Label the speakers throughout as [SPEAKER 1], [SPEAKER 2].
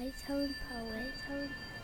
[SPEAKER 1] I sound power,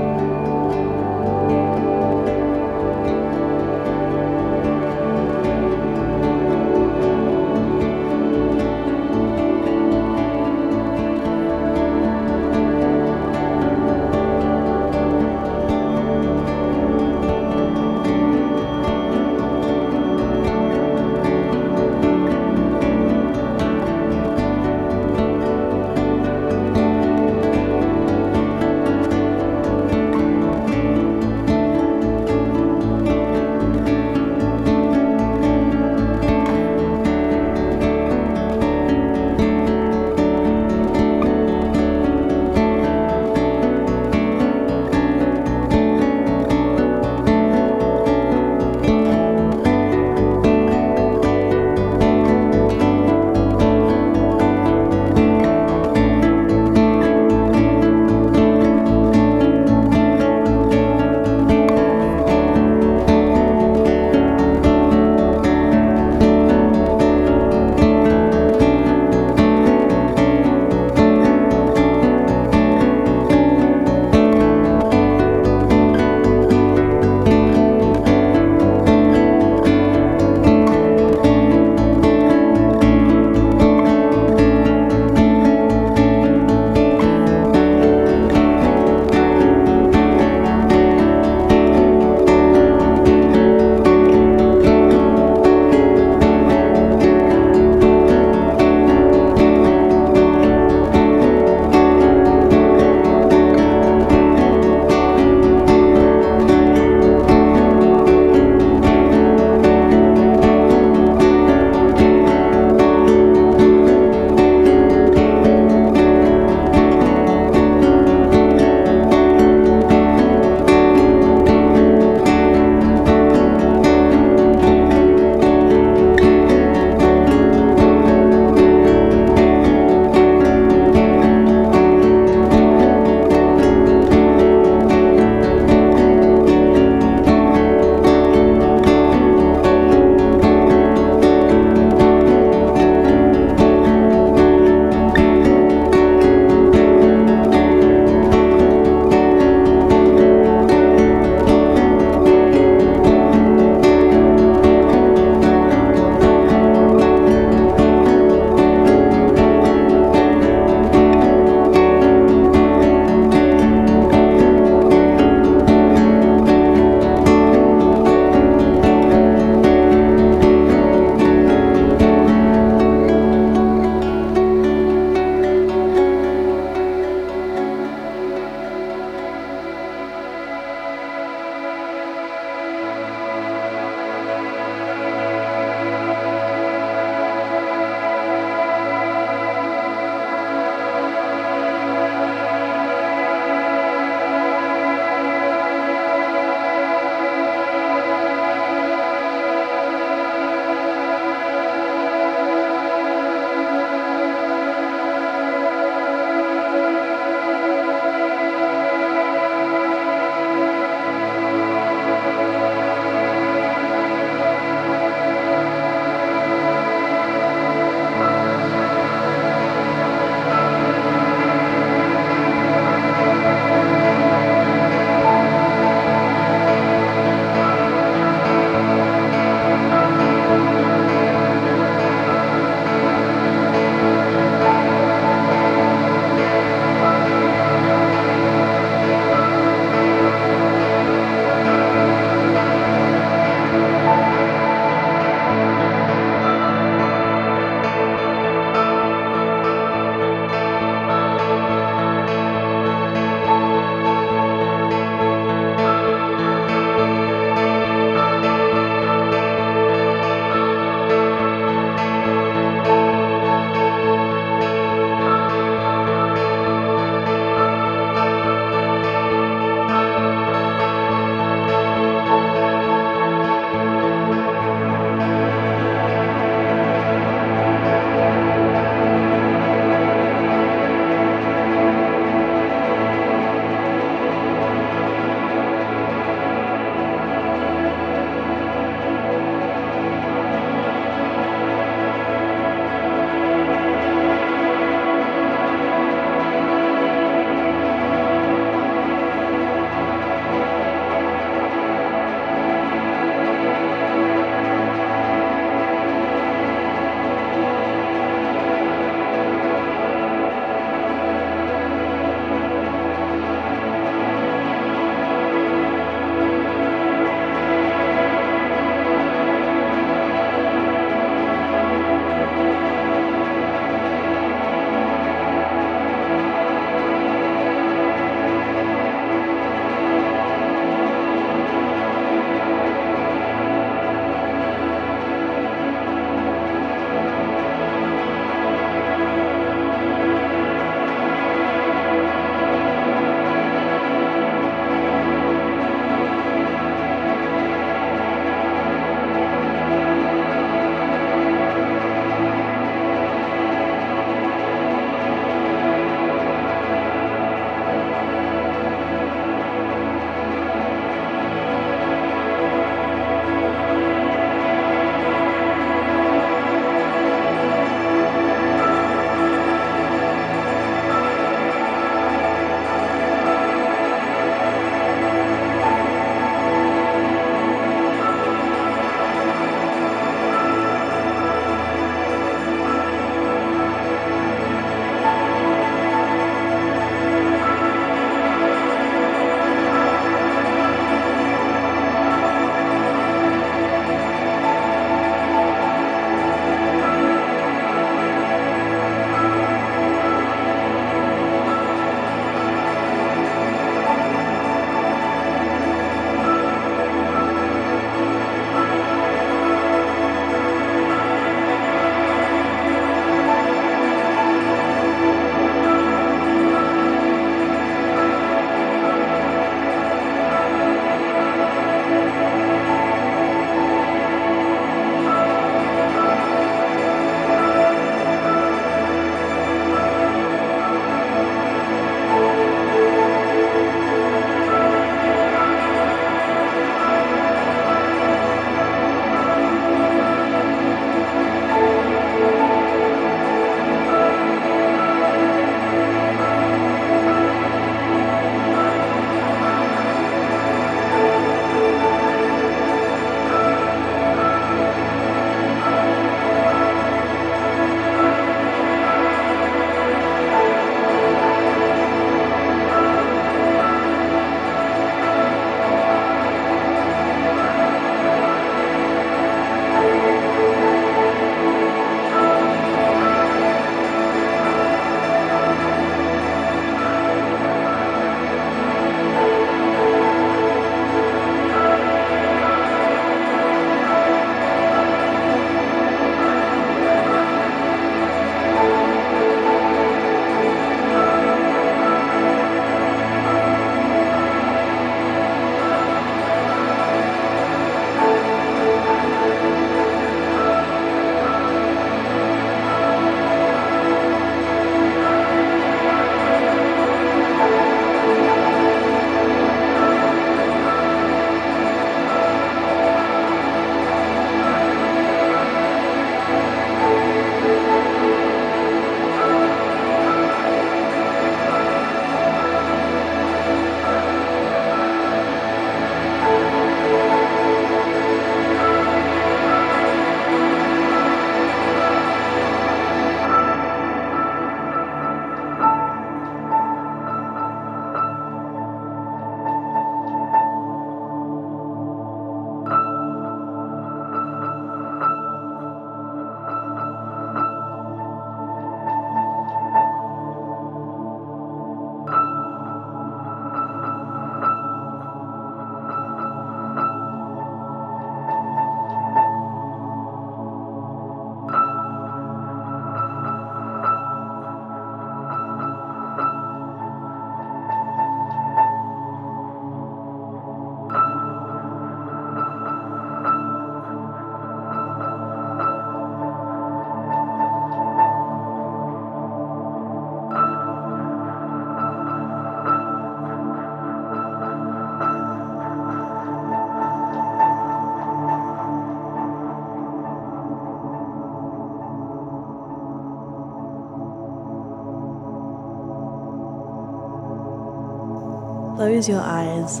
[SPEAKER 2] Close your eyes,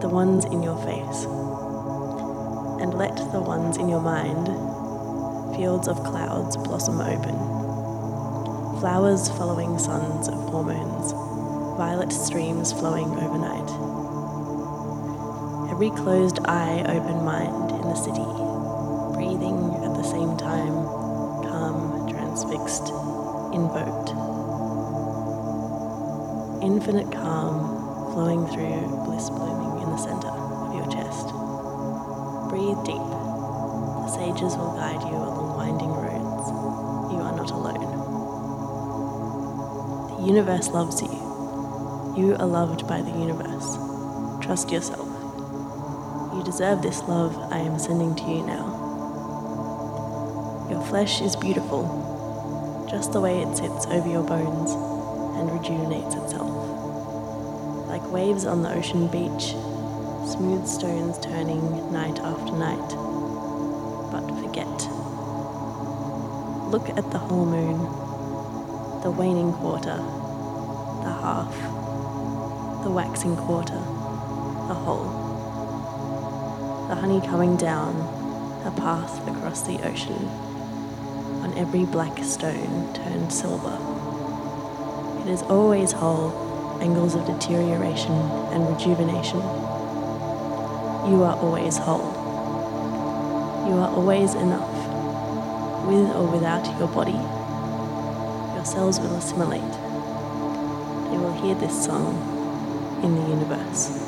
[SPEAKER 2] the ones in your face, and let the ones in your mind, fields of clouds, blossom open. Flowers following suns of hormones, violet streams flowing overnight. Every closed eye, open mind in the city, breathing at the same time, calm, transfixed, invoked. Infinite calm flowing through, bliss blooming in the center of your chest. Breathe deep. The sages will guide you along winding roads. You are not alone. The universe loves you. You are loved by the universe. Trust yourself. You deserve this love I am sending to you now. Your flesh is beautiful, just the way it sits over your bones and rejuvenates itself. Waves on the ocean beach, smooth stones turning night after night. But forget. Look at the whole moon, the waning quarter, the half, the waxing quarter, the whole. The honey coming down, a path across the ocean, on every black stone turned silver. It is always whole, angles of deterioration and rejuvenation. You are always whole. You are always enough, with or without your body. Your cells will assimilate. They will hear this song in the universe.